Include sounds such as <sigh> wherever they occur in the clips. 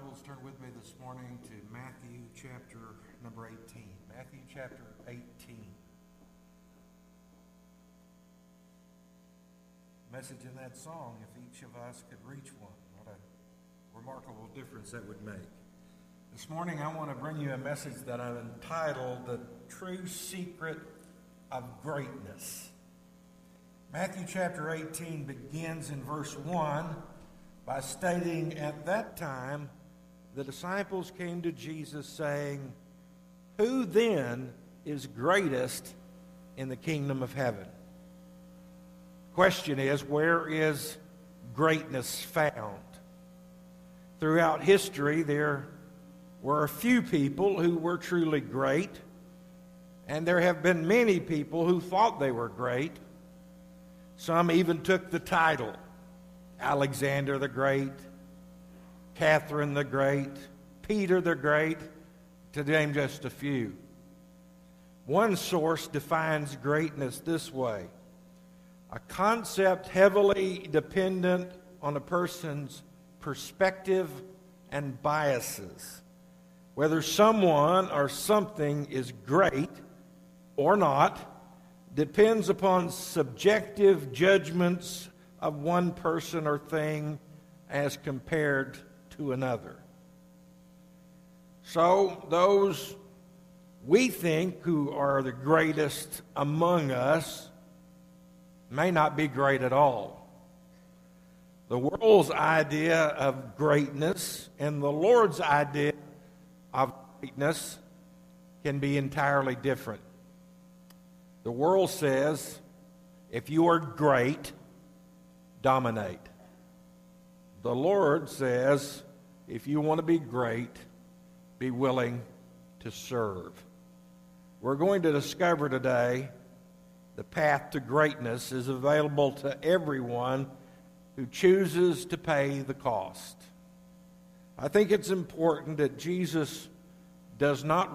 Bibles, turn with me this morning to Matthew chapter number 18. Matthew chapter 18. Message in that song, if each of us could reach one, what a remarkable difference that would make. This morning, I want to bring you a message that I've entitled The True Secret of Greatness. Matthew chapter 18 begins in verse 1 by stating, At that time, the disciples came to Jesus saying, Who then is greatest in the kingdom of heaven? Question is, where is greatness found? Throughout history, there were a few people who were truly great, and there have been many people who thought they were great. Some even took the title Alexander the Great, Catherine the Great, Peter the Great, to name just a few. One source defines greatness this way a concept heavily dependent on a person's perspective and biases. Whether someone or something is great or not depends upon subjective judgments of one person or thing as compared to another. So, those we think who are the greatest among us may not be great at all. The world's idea of greatness and the Lord's idea of greatness can be entirely different. The world says if you are great, dominate. The Lord says, if you want to be great, be willing to serve. We're going to discover today the path to greatness is available to everyone who chooses to pay the cost. I think it's important that Jesus does not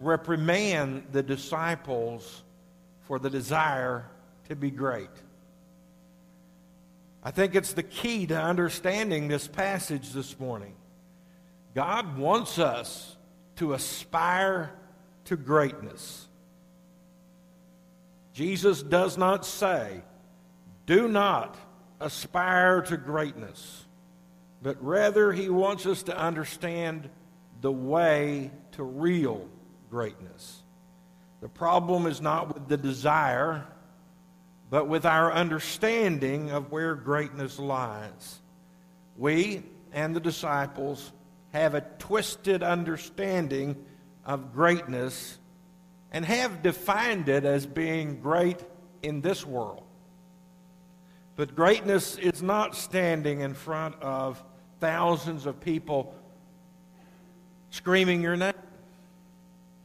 reprimand the disciples for the desire to be great. I think it's the key to understanding this passage this morning. God wants us to aspire to greatness. Jesus does not say, do not aspire to greatness, but rather he wants us to understand the way to real greatness. The problem is not with the desire but with our understanding of where greatness lies. We and the disciples have a twisted understanding of greatness and have defined it as being great in this world. But greatness is not standing in front of thousands of people screaming your name.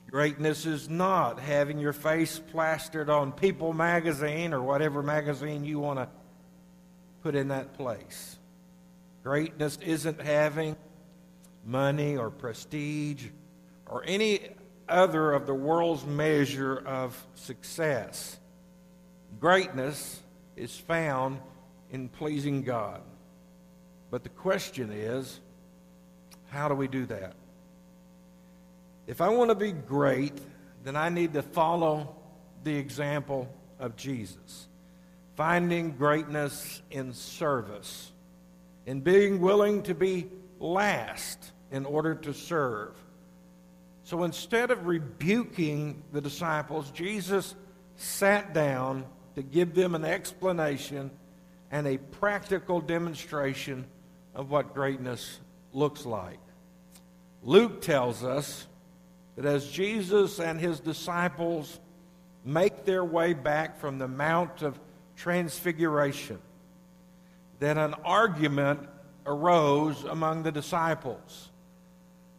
Greatness is not having your face plastered on People magazine or whatever magazine you want to put in that place. Greatness isn't having money or prestige or any other of the world's measure of success. Greatness is found in pleasing God. But the question is, how do we do that? If I want to be great, then I need to follow the example of Jesus. Finding greatness in service, in being willing to be last in order to serve. So instead of rebuking the disciples, Jesus sat down to give them an explanation and a practical demonstration of what greatness looks like. Luke tells us that as Jesus and his disciples make their way back from the Mount of Transfiguration, that an argument arose among the disciples.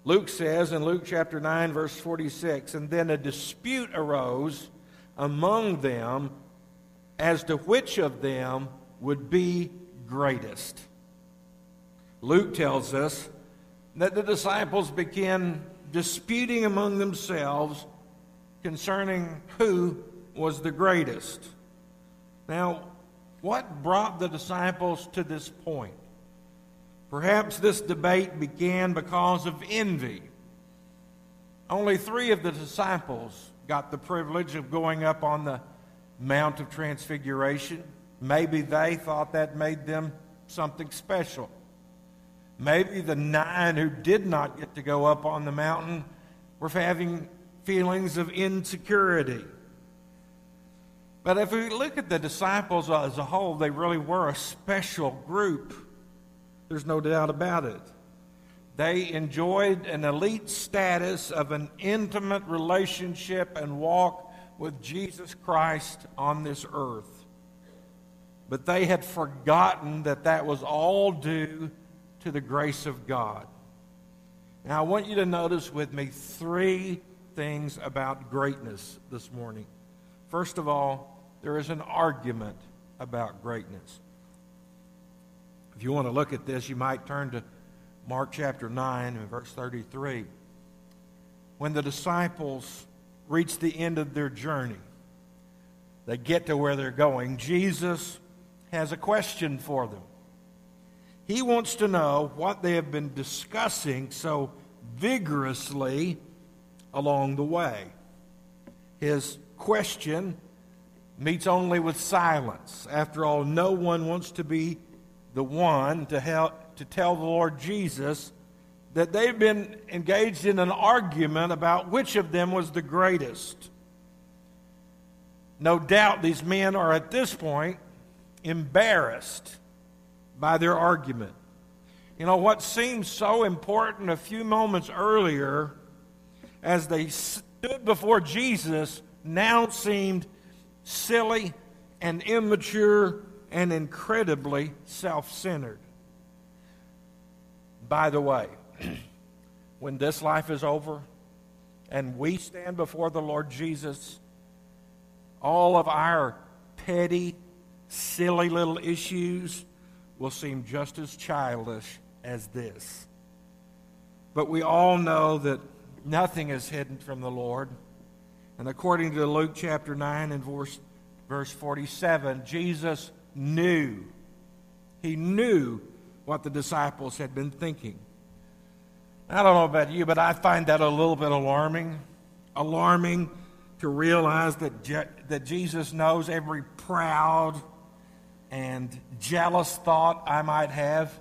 Luke says in Luke chapter 9, verse 46, and then a dispute arose among them as to which of them would be greatest. Luke tells us that the disciples began disputing among themselves concerning who was the greatest. Now, what brought the disciples to this point? Perhaps this debate began because of envy. Only three of the disciples got the privilege of going up on the Mount of Transfiguration. Maybe they thought that made them something special. Maybe the nine who did not get to go up on the mountain were having feelings of insecurity. But if we look at the disciples as a whole, they really were a special group. There's no doubt about it. They enjoyed an elite status of an intimate relationship and walk with Jesus Christ on this earth. But they had forgotten that that was all due to the grace of God. Now, I want you to notice with me three things about greatness this morning. First of all, there is an argument about greatness. If you want to look at this, you might turn to Mark chapter 9 and verse 33. When the disciples reach the end of their journey, they get to where they're going, Jesus has a question for them. He wants to know what they have been discussing so vigorously along the way. His question meets only with silence. After all, no one wants to be the one to help to tell the Lord Jesus that they've been engaged in an argument about which of them was the greatest. No doubt these men are at this point embarrassed by their argument. You know, what seemed so important a few moments earlier as they stood before Jesus now seemed silly and immature and incredibly self centered. By the way, <clears throat> when this life is over and we stand before the Lord Jesus, all of our petty, silly little issues will seem just as childish as this. But we all know that nothing is hidden from the Lord. And according to Luke chapter 9 and verse, verse 47, Jesus knew. He knew what the disciples had been thinking. I don't know about you, but I find that a little bit alarming. Alarming to realize that, Je- that Jesus knows every proud and jealous thought I might have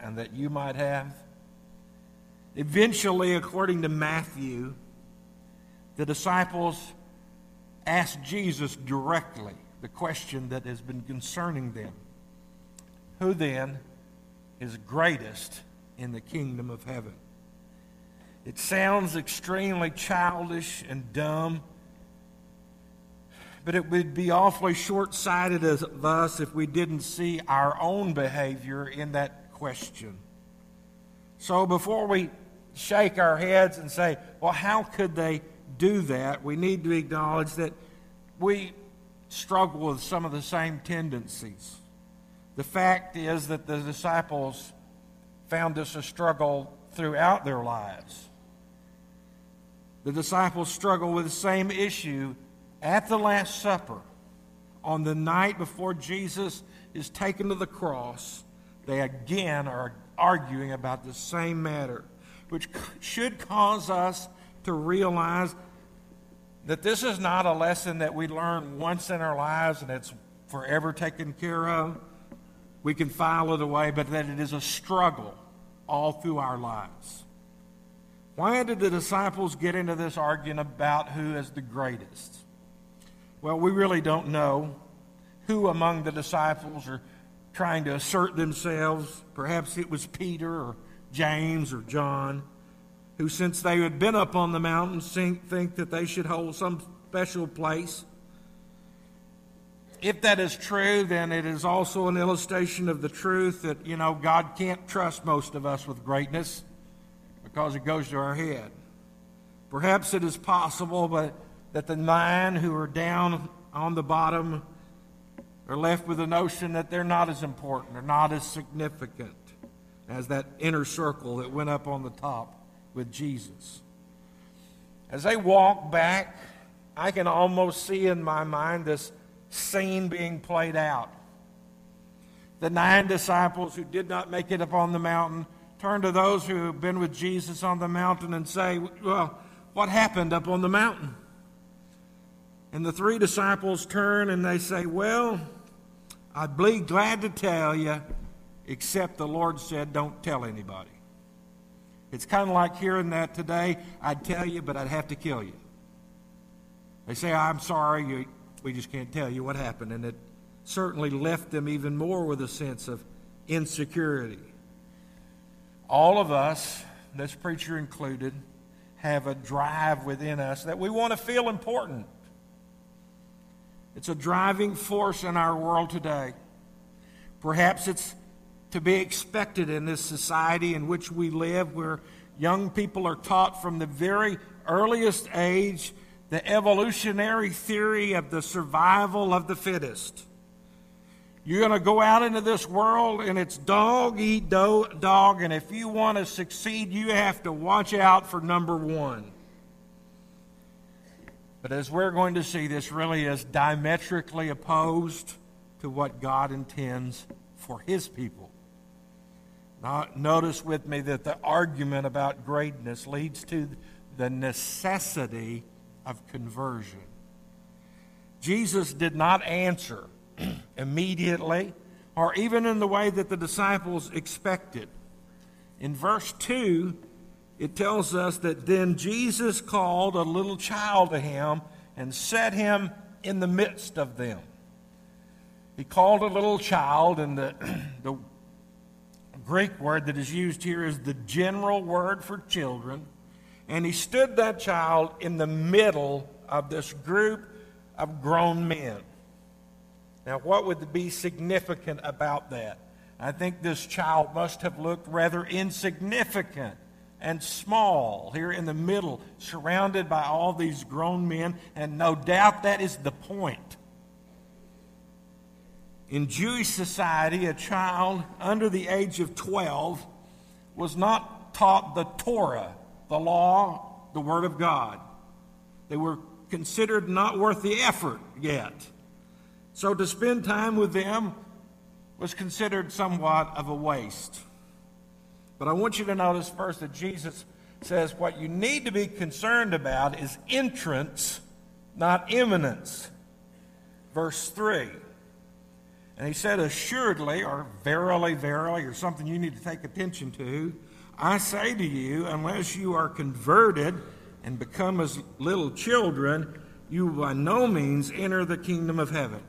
and that you might have. Eventually, according to Matthew, the disciples asked Jesus directly the question that has been concerning them Who then is greatest in the kingdom of heaven? It sounds extremely childish and dumb, but it would be awfully short sighted of us if we didn't see our own behavior in that question. So before we shake our heads and say, well, how could they do that? We need to acknowledge that we struggle with some of the same tendencies. The fact is that the disciples found this a struggle throughout their lives. The disciples struggle with the same issue at the Last Supper. On the night before Jesus is taken to the cross, they again are arguing about the same matter, which should cause us to realize that this is not a lesson that we learn once in our lives and it's forever taken care of. We can file it away, but that it is a struggle all through our lives. Why did the disciples get into this argument about who is the greatest? Well, we really don't know who among the disciples are trying to assert themselves. Perhaps it was Peter or James or John who, since they had been up on the mountain, think, that they should hold some special place. If that is true, then it is also an illustration of the truth that, you know, God can't trust most of us with greatness because it goes to our head. Perhaps it is possible but that the nine who are down on the bottom are left with the notion that they're not as important or not as significant as that inner circle that went up on the top with Jesus. As they walk back, I can almost see in my mind this scene being played out. the nine disciples who did not make it up on the mountain turn to those who have been with Jesus on the mountain and say, Well, what happened up on the mountain? And the three disciples turn and they say, Well, I'd be glad to tell you, except the Lord said, Don't tell anybody. It's kind of like hearing that today. I'd tell you, but I'd have to kill you. They say, I'm sorry, you, we just can't tell you what happened. And it certainly left them even more with a sense of insecurity. All of us, this preacher included, have a drive within us that we want to feel important. It's a driving force in our world today. Perhaps it's to be expected in this society in which we live, where young people are taught from the very earliest age the evolutionary theory of the survival of the fittest. You're going to go out into this world and it's dog eat dog, and if you want to succeed, you have to watch out for number one. But as we're going to see, this really is diametrically opposed to what God intends for His people. Now, notice with me that the argument about greatness leads to the necessity of conversion. Jesus did not answer <clears throat> immediately or even in the way that the disciples expected. In verse 2, it tells us that then Jesus called a little child to him and set him in the midst of them. He called a little child, and the, <clears throat> the Greek word that is used here is the general word for children. And he stood that child in the middle of this group of grown men. Now, what would be significant about that? I think this child must have looked rather insignificant and small here in the middle, surrounded by all these grown men, and no doubt that is the point. In Jewish society, a child under the age of 12 was not taught the Torah, the law, the Word of God. They were considered not worth the effort yet. So to spend time with them was considered somewhat of a waste. But I want you to notice first that Jesus says what you need to be concerned about is entrance, not imminence. Verse 3. And he said, Assuredly, or verily, verily, or something you need to take attention to, I say to you, unless you are converted and become as little children, you by no means enter the kingdom of heaven.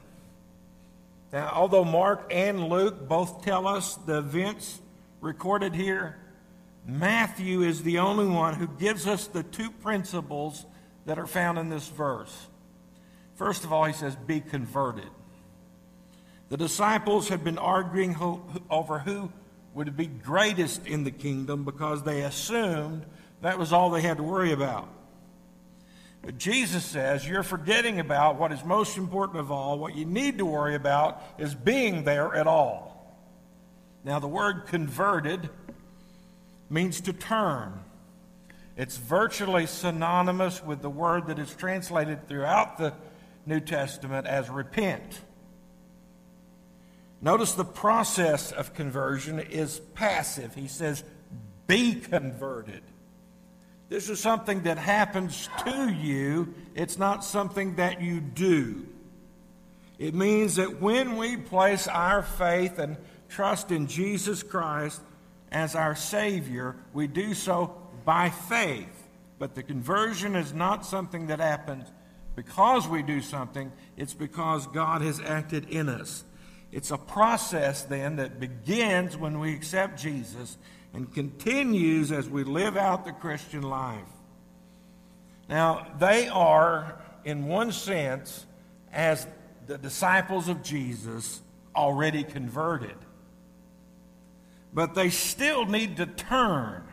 Now, although Mark and Luke both tell us the events recorded here, Matthew is the only one who gives us the two principles that are found in this verse. First of all, he says, Be converted. The disciples had been arguing over who would be greatest in the kingdom because they assumed that was all they had to worry about. But Jesus says you're forgetting about what is most important of all. What you need to worry about is being there at all. Now, the word converted means to turn. It's virtually synonymous with the word that is translated throughout the New Testament as repent. Notice the process of conversion is passive. He says, be converted. This is something that happens to you, it's not something that you do. It means that when we place our faith and trust in Jesus Christ as our Savior, we do so by faith. But the conversion is not something that happens because we do something, it's because God has acted in us. It's a process then that begins when we accept Jesus and continues as we live out the Christian life. Now, they are, in one sense, as the disciples of Jesus, already converted but they still need to turn.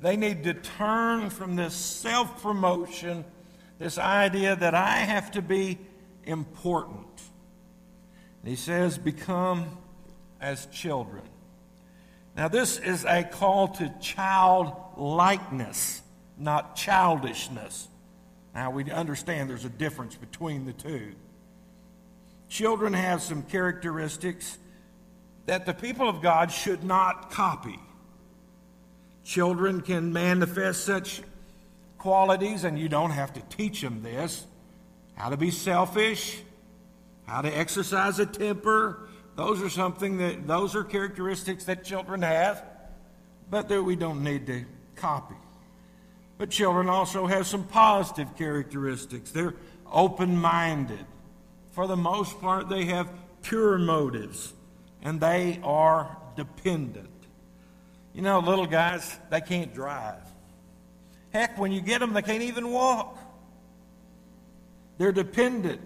They need to turn from this self promotion, this idea that I have to be important. And he says, become as children. Now, this is a call to childlikeness, not childishness. Now, we understand there's a difference between the two. Children have some characteristics that the people of God should not copy. Children can manifest such qualities, and you don't have to teach them this how to be selfish, how to exercise a temper. Those are something that, those are characteristics that children have, but that we don't need to copy. But children also have some positive characteristics. They're open minded. For the most part, they have pure motives, and they are dependent. You know, little guys, they can't drive. Heck, when you get them, they can't even walk. They're dependent.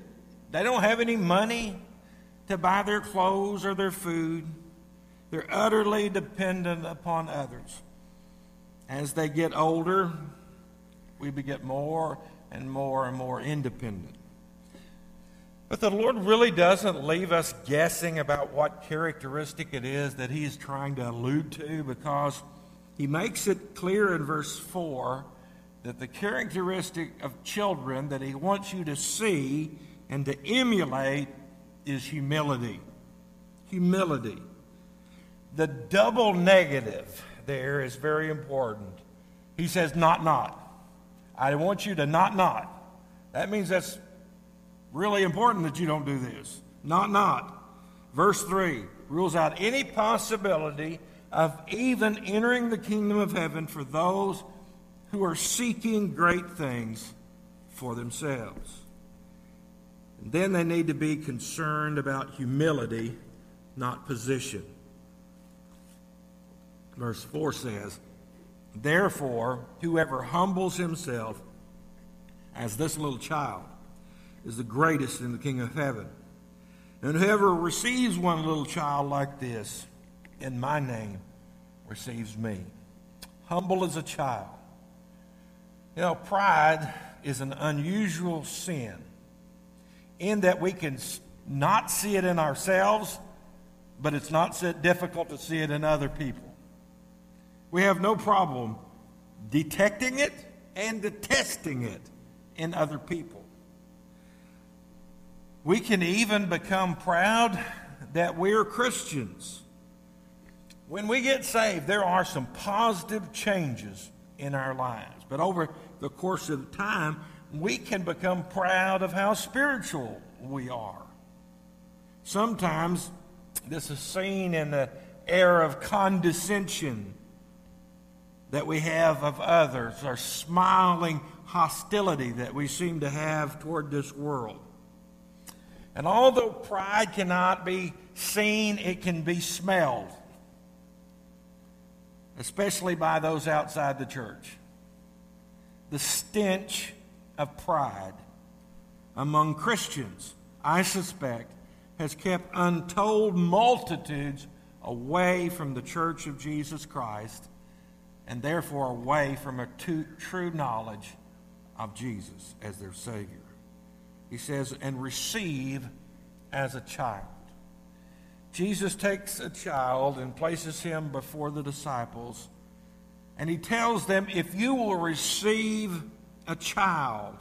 They don't have any money to buy their clothes or their food. They're utterly dependent upon others. As they get older, we get more and more and more independent. But the Lord really doesn't leave us guessing about what characteristic it is that He's trying to allude to because He makes it clear in verse 4 that the characteristic of children that He wants you to see and to emulate is humility. Humility. The double negative there is very important. He says, not, not. I want you to not, not. That means that's really important that you don't do this. Not, not. Verse 3 rules out any possibility of even entering the kingdom of heaven for those who are seeking great things for themselves. And then they need to be concerned about humility, not position. Verse 4 says, Therefore, whoever humbles himself as this little child is the greatest in the kingdom of heaven. And whoever receives one little child like this in my name receives me. Humble as a child. You know, pride is an unusual sin in that we can not see it in ourselves, but it's not so difficult to see it in other people. We have no problem detecting it and detesting it in other people. We can even become proud that we're Christians. When we get saved, there are some positive changes in our lives. But over the course of time, we can become proud of how spiritual we are. Sometimes this is seen in the air of condescension that we have of others, our smiling hostility that we seem to have toward this world. And although pride cannot be seen, it can be smelled, especially by those outside the church. The stench of pride among Christians, I suspect, has kept untold multitudes away from the church of Jesus Christ and therefore away from a true knowledge of Jesus as their Savior. He says, and receive as a child. Jesus takes a child and places him before the disciples, and he tells them, If you will receive a child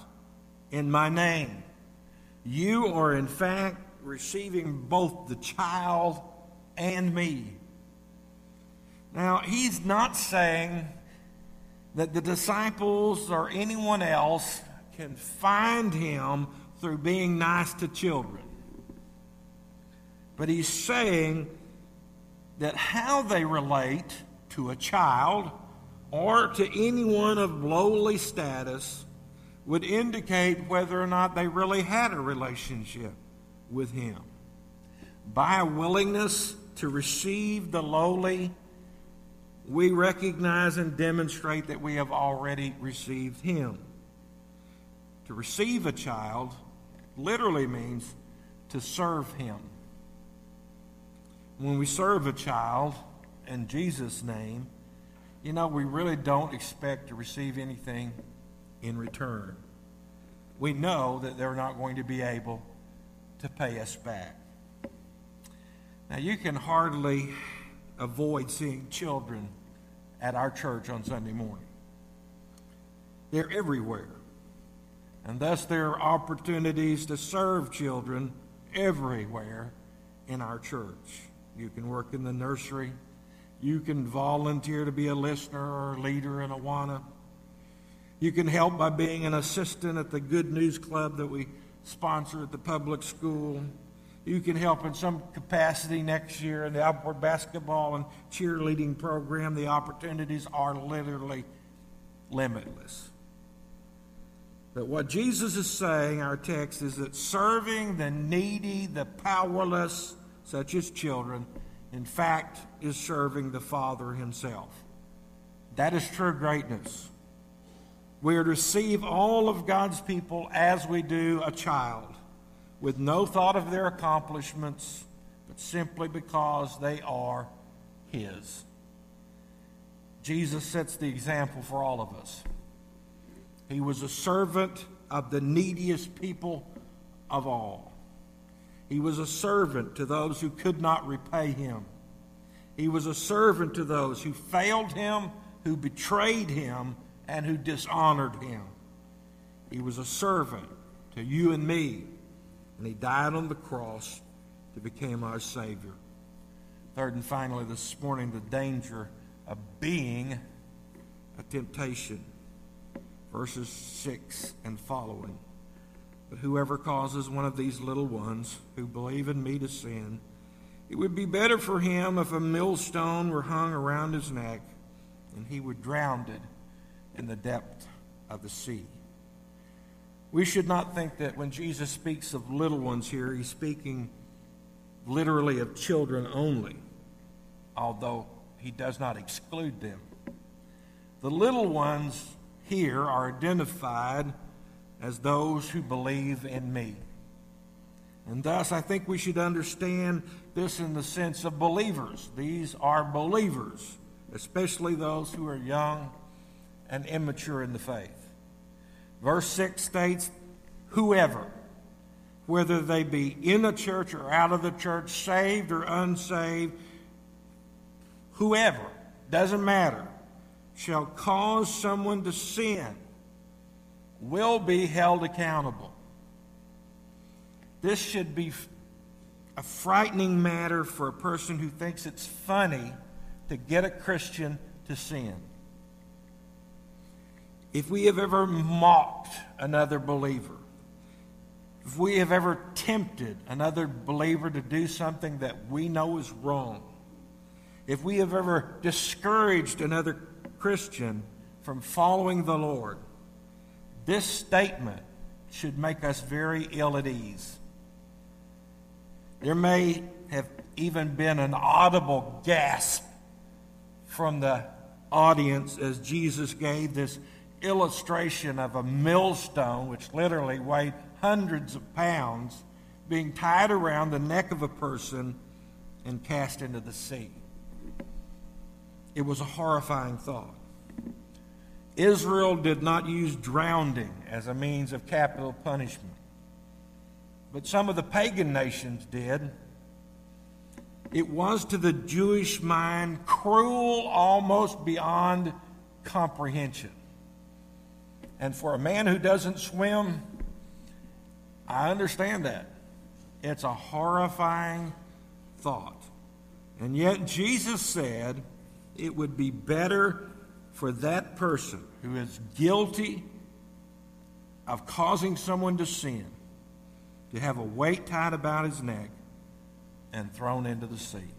in my name, you are in fact receiving both the child and me. Now, he's not saying that the disciples or anyone else can find him through being nice to children. But he's saying that how they relate to a child or to anyone of lowly status would indicate whether or not they really had a relationship with him. By a willingness to receive the lowly we recognize and demonstrate that we have already received him. To receive a child literally means to serve him. When we serve a child in Jesus' name, you know, we really don't expect to receive anything in return. We know that they're not going to be able to pay us back. Now, you can hardly avoid seeing children at our church on Sunday morning. They're everywhere. And thus, there are opportunities to serve children everywhere in our church. You can work in the nursery. You can volunteer to be a listener or a leader in Awana. You can help by being an assistant at the Good News Club that we sponsor at the public school. You can help in some capacity next year in the Upward basketball and cheerleading program. The opportunities are literally limitless. But what Jesus is saying, our text, is that serving the needy, the powerless, such as children, in fact, is serving the Father Himself. That is true greatness. We are to receive all of God's people as we do a child, with no thought of their accomplishments, but simply because they are His. Jesus sets the example for all of us. He was a servant of the neediest people of all. He was a servant to those who could not repay him. He was a servant to those who failed him, who betrayed him, and who dishonored him. He was a servant to you and me, and he died on the cross to become our Savior. Third and finally, this morning, the danger of being a temptation. Verses 6 and following. But whoever causes one of these little ones who believe in me to sin, it would be better for him if a millstone were hung around his neck and he were drowned in the depth of the sea. We should not think that when Jesus speaks of little ones here, he's speaking literally of children only, although he does not exclude them. The little ones here are identified as those who believe in me. And thus, I think we should understand this in the sense of believers. These are believers, especially those who are young and immature in the faith. Verse 6 states, Whoever, whether they be in the church or out of the church, saved or unsaved, whoever, doesn't matter, shall cause someone to sin will be held accountable. This should be a frightening matter for a person who thinks it's funny to get a Christian to sin. If we have ever mocked another believer, if we have ever tempted another believer to do something that we know is wrong, if we have ever discouraged another Christian from following the Lord, this statement should make us very ill at ease. There may have even been an audible gasp from the audience as Jesus gave this illustration of a millstone, which literally weighed hundreds of pounds, being tied around the neck of a person and cast into the sea. It was a horrifying thought. Israel did not use drowning as a means of capital punishment, but some of the pagan nations did. It was to the Jewish mind cruel almost beyond comprehension. And for a man who doesn't swim, I understand that. It's a horrifying thought. And yet Jesus said it would be better for that person who is guilty of causing someone to sin to have a weight tied about his neck and thrown into the sea.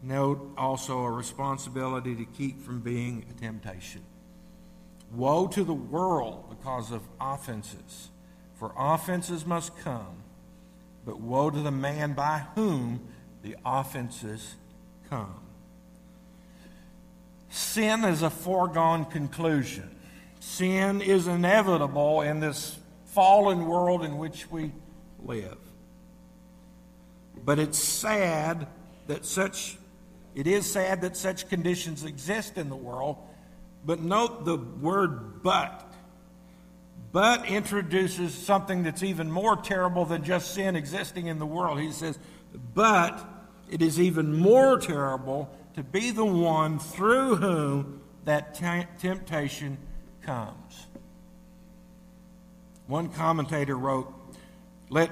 Note also a responsibility to keep from being a temptation. Woe to the world because of offenses, for offenses must come, but woe to the man by whom the offenses come. Sin is a foregone conclusion. Sin is inevitable in this fallen world in which we live. But it's sad that such it is sad that such conditions exist in the world. But note the word but. But introduces something that's even more terrible than just sin existing in the world. He says, but it is even more terrible to be the one through whom that t- temptation comes. One commentator wrote, Let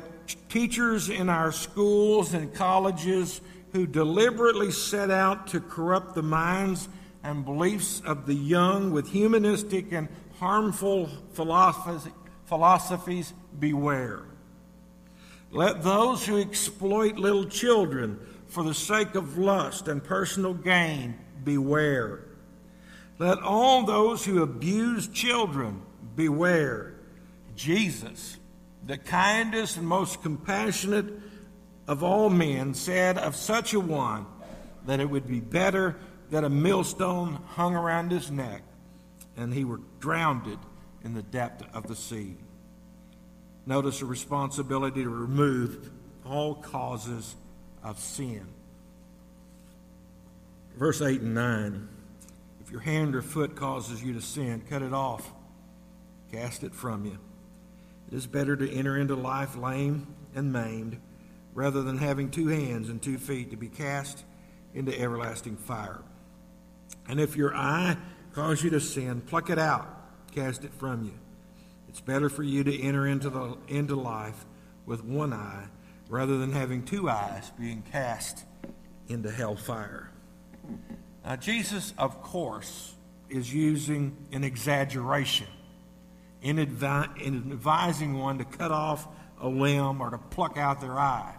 teachers in our schools and colleges who deliberately set out to corrupt the minds and beliefs of the young with humanistic and harmful philosophies beware. Let those who exploit little children for the sake of lust and personal gain beware. Let all those who abuse children beware. Jesus, the kindest and most compassionate of all men, said of such a one that it would be better that a millstone hung around his neck and he were drowned in the depth of the sea. Notice the responsibility to remove all causes of sin. Verse 8 and 9 If your hand or foot causes you to sin, cut it off, cast it from you. It is better to enter into life lame and maimed rather than having two hands and two feet to be cast into everlasting fire. And if your eye cause you to sin, pluck it out, cast it from you. It's better for you to enter into, the, into life with one eye rather than having two eyes being cast into hellfire. Now, Jesus, of course, is using an exaggeration in, advi- in advising one to cut off a limb or to pluck out their eye.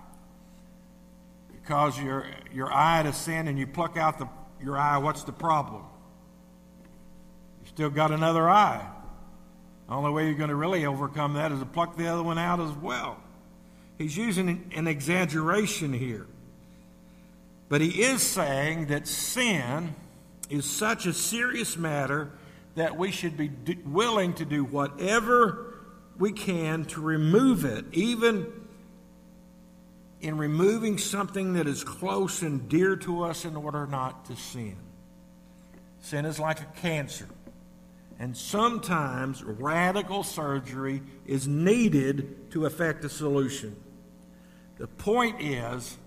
Because your, your eye to sin and you pluck out the, your eye, what's the problem? You still got another eye. The only way you're going to really overcome that is to pluck the other one out as well. He's using an exaggeration here. But he is saying that sin is such a serious matter that we should be willing to do whatever we can to remove it, even in removing something that is close and dear to us in order not to sin. Sin is like a cancer. And sometimes radical surgery is needed to effect a solution. The point is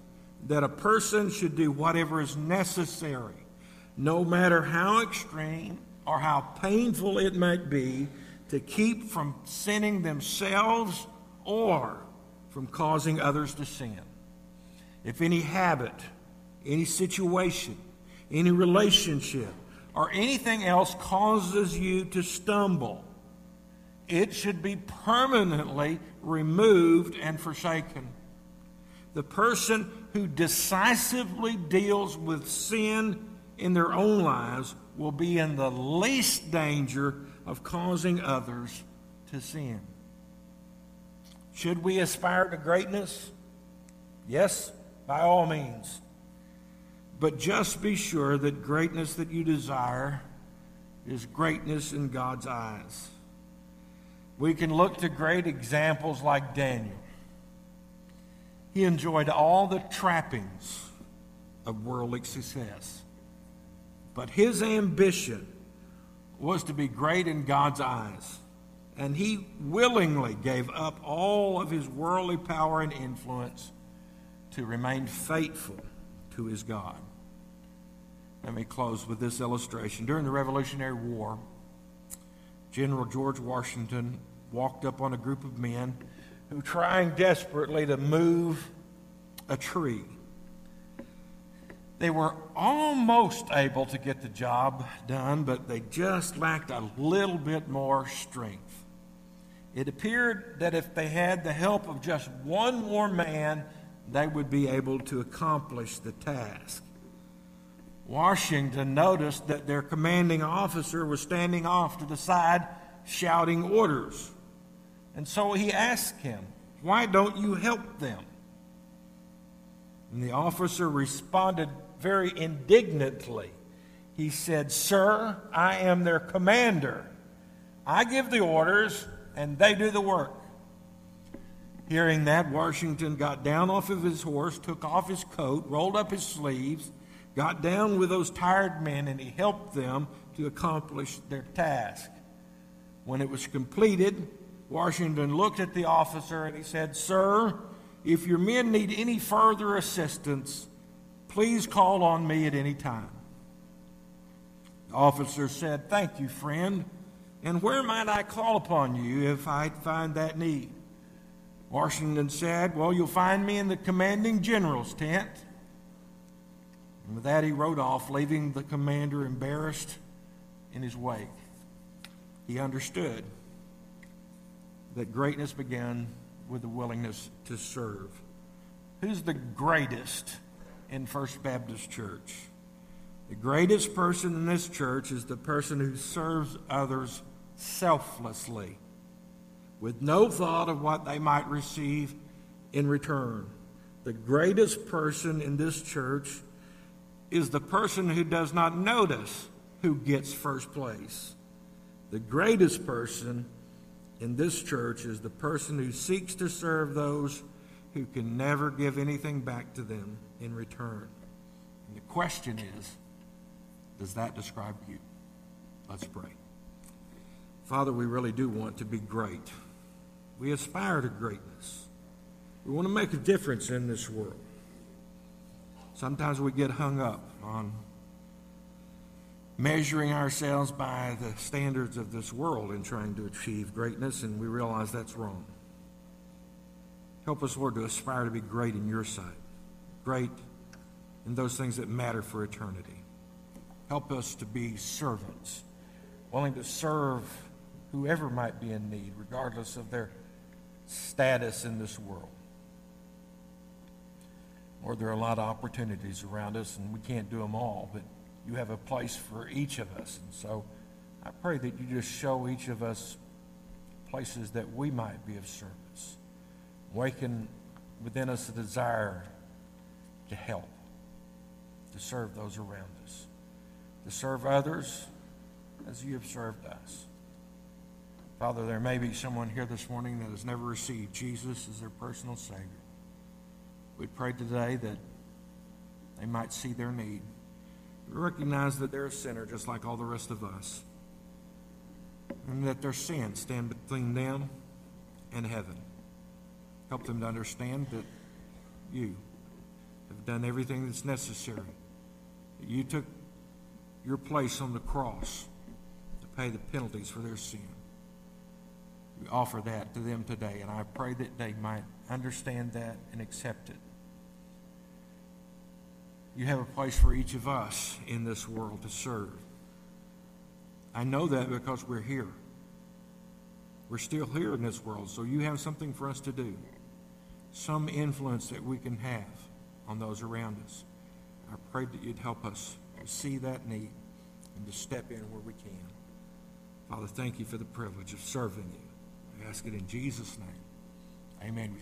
that a person should do whatever is necessary, no matter how extreme or how painful it might be, to keep from sinning themselves or from causing others to sin. If any habit, any situation, any relationship, or anything else causes you to stumble, it should be permanently removed and forsaken. The person who decisively deals with sin in their own lives will be in the least danger of causing others to sin. Should we aspire to greatness? Yes, by all means. But just be sure that greatness that you desire is greatness in God's eyes. We can look to great examples like Daniel. He enjoyed all the trappings of worldly success. But his ambition was to be great in God's eyes. And he willingly gave up all of his worldly power and influence to remain faithful to his God. Let me close with this illustration. During the Revolutionary War, General George Washington walked up on a group of men who trying desperately to move a tree. They were almost able to get the job done, but they just lacked a little bit more strength. It appeared that if they had the help of just one more man, they would be able to accomplish the task. Washington noticed that their commanding officer was standing off to the side shouting orders. And so he asked him, Why don't you help them? And the officer responded very indignantly. He said, Sir, I am their commander. I give the orders, and they do the work. Hearing that, Washington got down off of his horse, took off his coat, rolled up his sleeves, got down with those tired men, and he helped them to accomplish their task. When it was completed, Washington looked at the officer and he said, Sir, if your men need any further assistance, please call on me at any time. The officer said, Thank you, friend. And where might I call upon you if I find that need? Washington said, Well, you'll find me in the commanding general's tent. And with that, he rode off, leaving the commander embarrassed in his wake. He understood that greatness began with the willingness to serve. Who's the greatest in First Baptist Church? The greatest person in this church is the person who serves others selflessly, with no thought of what they might receive in return. The greatest person in this church is the person who does not notice who gets first place. The greatest person in this church is the person who seeks to serve those who can never give anything back to them in return. And the question is does that describe you? Let's pray. Father, we really do want to be great. We aspire to greatness. We want to make a difference in this world. Sometimes we get hung up on measuring ourselves by the standards of this world and trying to achieve greatness, and we realize that's wrong. Help us, Lord, to aspire to be great in your sight, great in those things that matter for eternity. Help us to be servants, willing to serve whoever might be in need, regardless of their status in this world. Lord, there are a lot of opportunities around us, and we can't do them all, but you have a place for each of us. And so I pray that you just show each of us places that we might be of service. Waken within us a desire to help, to serve those around us, to serve others as you have served us. Father, there may be someone here this morning that has never received Jesus as their personal Savior. We pray today that they might see their need recognize that they're a sinner just like all the rest of us, and that their sins stand between them and heaven. Help them to understand that you have done everything that's necessary. You took your place on the cross to pay the penalties for their sin. We offer that to them today, and I pray that they might understand that and accept it. You have a place for each of us in this world to serve. I know that because we're here. We're still here in this world, so you have something for us to do, some influence that we can have on those around us. I pray that you'd help us to see that need and to step in where we can. Father, thank you for the privilege of serving you. I ask it in Jesus' name. Amen.